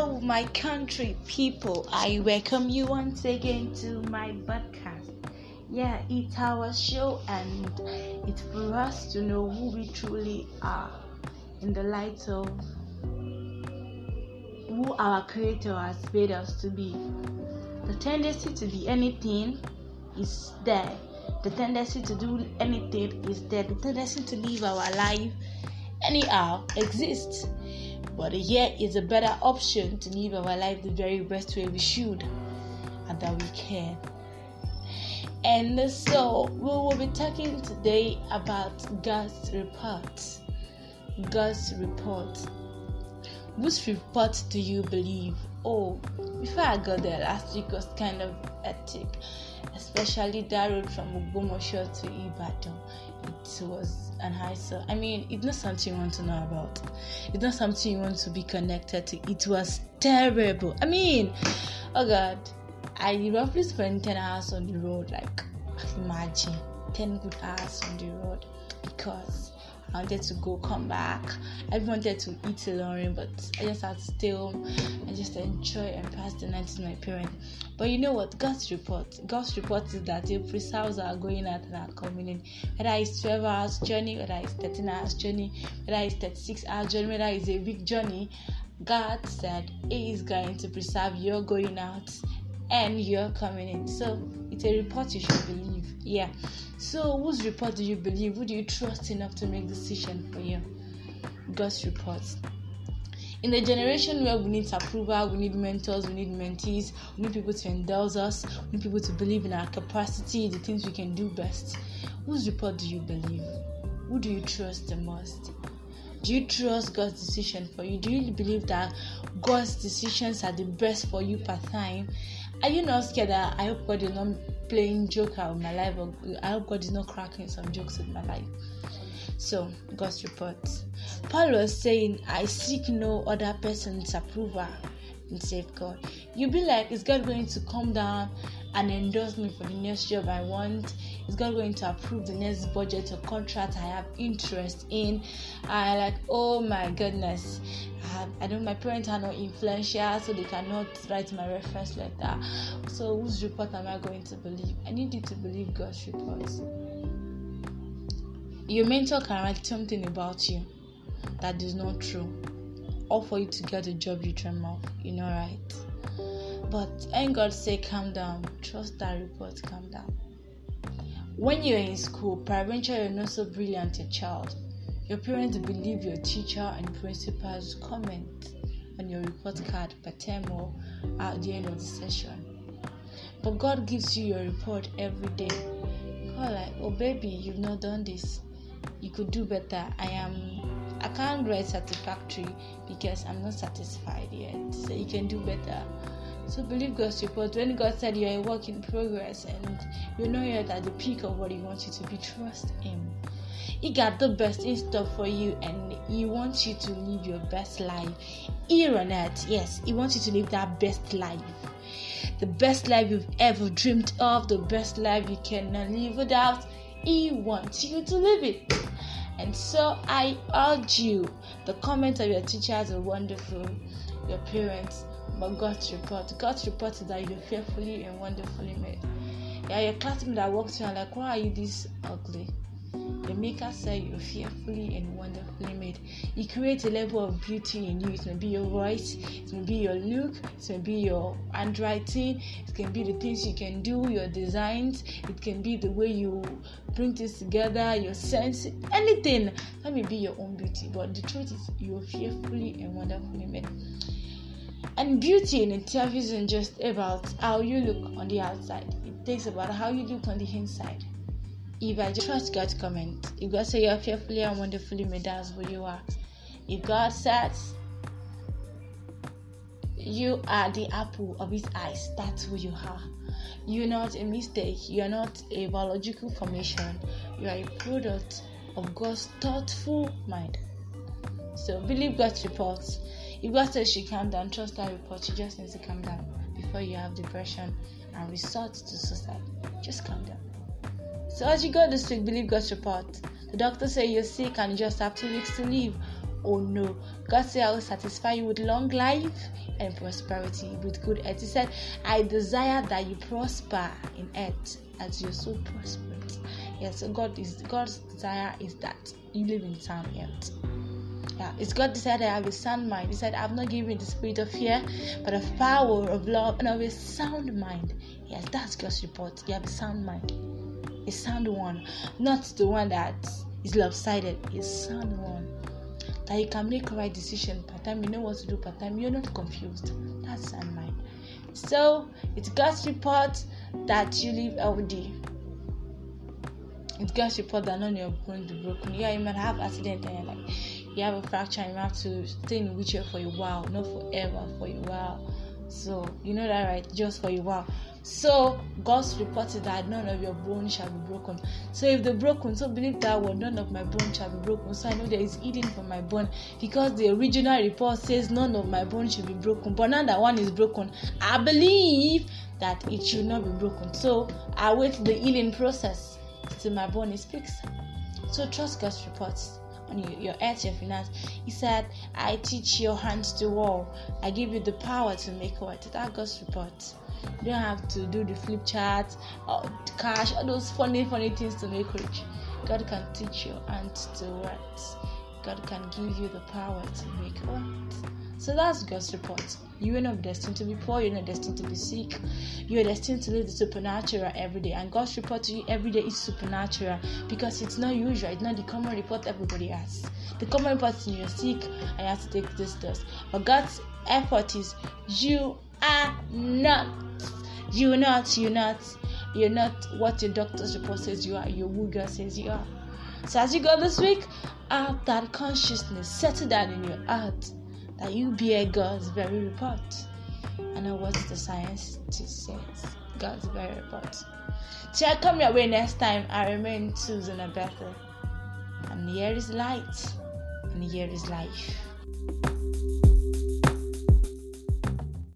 Hello, my country people. I welcome you once again to my podcast. Yeah, it's our show, and it's for us to know who we truly are in the light of who our Creator has made us to be. The tendency to be anything is there. The tendency to do anything is there. The tendency to live our life anyhow exists. But here is a better option to live our life the very best way we should and that we can. And so we will be talking today about God's report. God's report. Whose report do you believe? Oh, before I got there, last week was kind of hectic, especially that road from Ogbomoso to Ibadan. It was an eyesore. I mean, it's not something you want to know about. It's not something you want to be connected to. It was terrible. I mean, oh God, I roughly spent 10 hours on the road. Like, imagine 10 good hours on the road because I wanted to go come back. I wanted to eat alone, but I just had to stay home and just enjoy and pass the night with my parents. But you know what? God's report. God's report is that He preserves are going out and our coming in. Whether it's 12 hours journey, whether it's 13 hours journey, whether it's 36 hours journey, whether it's a week journey, God said He is going to preserve your going out and you're coming in. So it's a report you should believe. Yeah. So whose report do you believe? Who do you trust enough to make decision for you? God's report. In the generation where we need approval, we need mentors, we need mentees, we need people to endorse us, we need people to believe in our capacity, the things we can do best. Whose report do you believe? Who do you trust the most? Do you trust God's decision for you? Do you believe that God's decisions are the best for you per time? Are you not scared that I hope God is not playing joker with my life or I hope God is not cracking some jokes with my life? So, God's report. Paul was saying, I seek no other person's approval and save God. You'll be like, is God going to come down and endorse me for the next job I want? Is God going to approve the next budget or contract I have interest in? I like, oh my goodness. I, don't my parents are not influential, so they cannot write my reference letter. So whose report am I going to believe? I need you to believe God's report. Your mentor can write something about you that is not true. Or for you to get a job you dream of. You know right? But ain't God say calm down. Trust that report, calm down. When you're in school, peradventure you're not so brilliant a child. Your parents believe your teacher and principal's comment on your report card per term or at the end of the session. But God gives you your report every day. God like, oh baby, you've not done this. You could do better. I am I can't write satisfactory because I'm not satisfied yet. So you can do better. So believe God's report. When God said you're a work in progress and you're not yet at the peak of what He wants you to be, trust Him. He got the best in store for you and He wants you to live your best life here on earth. Yes, He wants you to live that best life. The best life you've ever dreamed of, the best life you cannot live without. He wants you to live it. And so I urge you, the comments of your teachers are wonderful, your parents, but God's report. God's report is that you're fearfully and wonderfully made. Yeah, your classmate that walks you like, why are you this ugly? The maker said you're fearfully and wonderfully made. He creates a level of beauty in you. It may be your voice, it may be your look, it may be your handwriting, it can be the things you can do, your designs, it can be the way you bring things together, your sense, anything. That may be your own beauty. But the truth is you're fearfully and wonderfully made. And beauty in itself isn't just about how you look on the outside. It takes about how you look on the inside. If I just trust God's comment, if God says you're fearfully and wonderfully made, that's who you are. If God says you are the apple of His eyes, that's who you are. You're not a mistake. You're not a biological formation. You are a product of God's thoughtful mind. So believe God's reports. If God says she calm down, trust that report. She just needs to calm down before you have depression and resort to suicide. Just calm down. So as you go this week, believe God's report. The doctor say you're sick and you just have two weeks to live. Oh no. God said, I will satisfy you with long life and prosperity, with good health. He said, I desire that you prosper in health as your soul prospers. Yes, God is God's desire is that you live in sound health. Yeah, it's God decided I have a sound mind. He said, I've not given the spirit of fear, but of power, of love, and of a sound mind. Yes, that's God's report. You have a sound mind. A sound one. Not the one that is lopsided, a sound one. That you can make right decision part time, you know what to do part time, you're not confused. That's sound mind. So it's God's report that you live healthy. It's God's report that none of your bones broken. Yeah, you might have accident and like you have a fracture you have to stay in wheelchair for a while, not forever, for a while. So you know that right, just for a while. So God's reported that none of your bones shall be broken. So if they're broken, so believe that one, none of my bones shall be broken. So I know there is healing for my bone because the original report says none of my bones should be broken. But now that one is broken, I believe that it should not be broken. So I wait the healing process till my bone is fixed. So trust God's reports on your, earth, your finance. He said, I teach your hands to war. I give you the power to make what? That God's report. You don't have to do the flip chart or cash, all those funny, funny things to make rich. God can teach your hands to work. God can give you the power to make wealth. So that's God's report. You are not destined to be poor, you're not destined to be sick. You are destined to live the supernatural every day. And God's report to you every day is supernatural because it's not usual, it's not the common report everybody has. The common report is you're sick and you have to take this dose. But God's effort is you are not. You're not, you're not, you're not what your doctor's report says you are, you're God says you are. So as you go this week, have that consciousness settle down in your heart that you bear God's very report. And I know what the science to says. God's very report. Till I come your way next time, I remain Susan Abetha. And here is light, and here is life.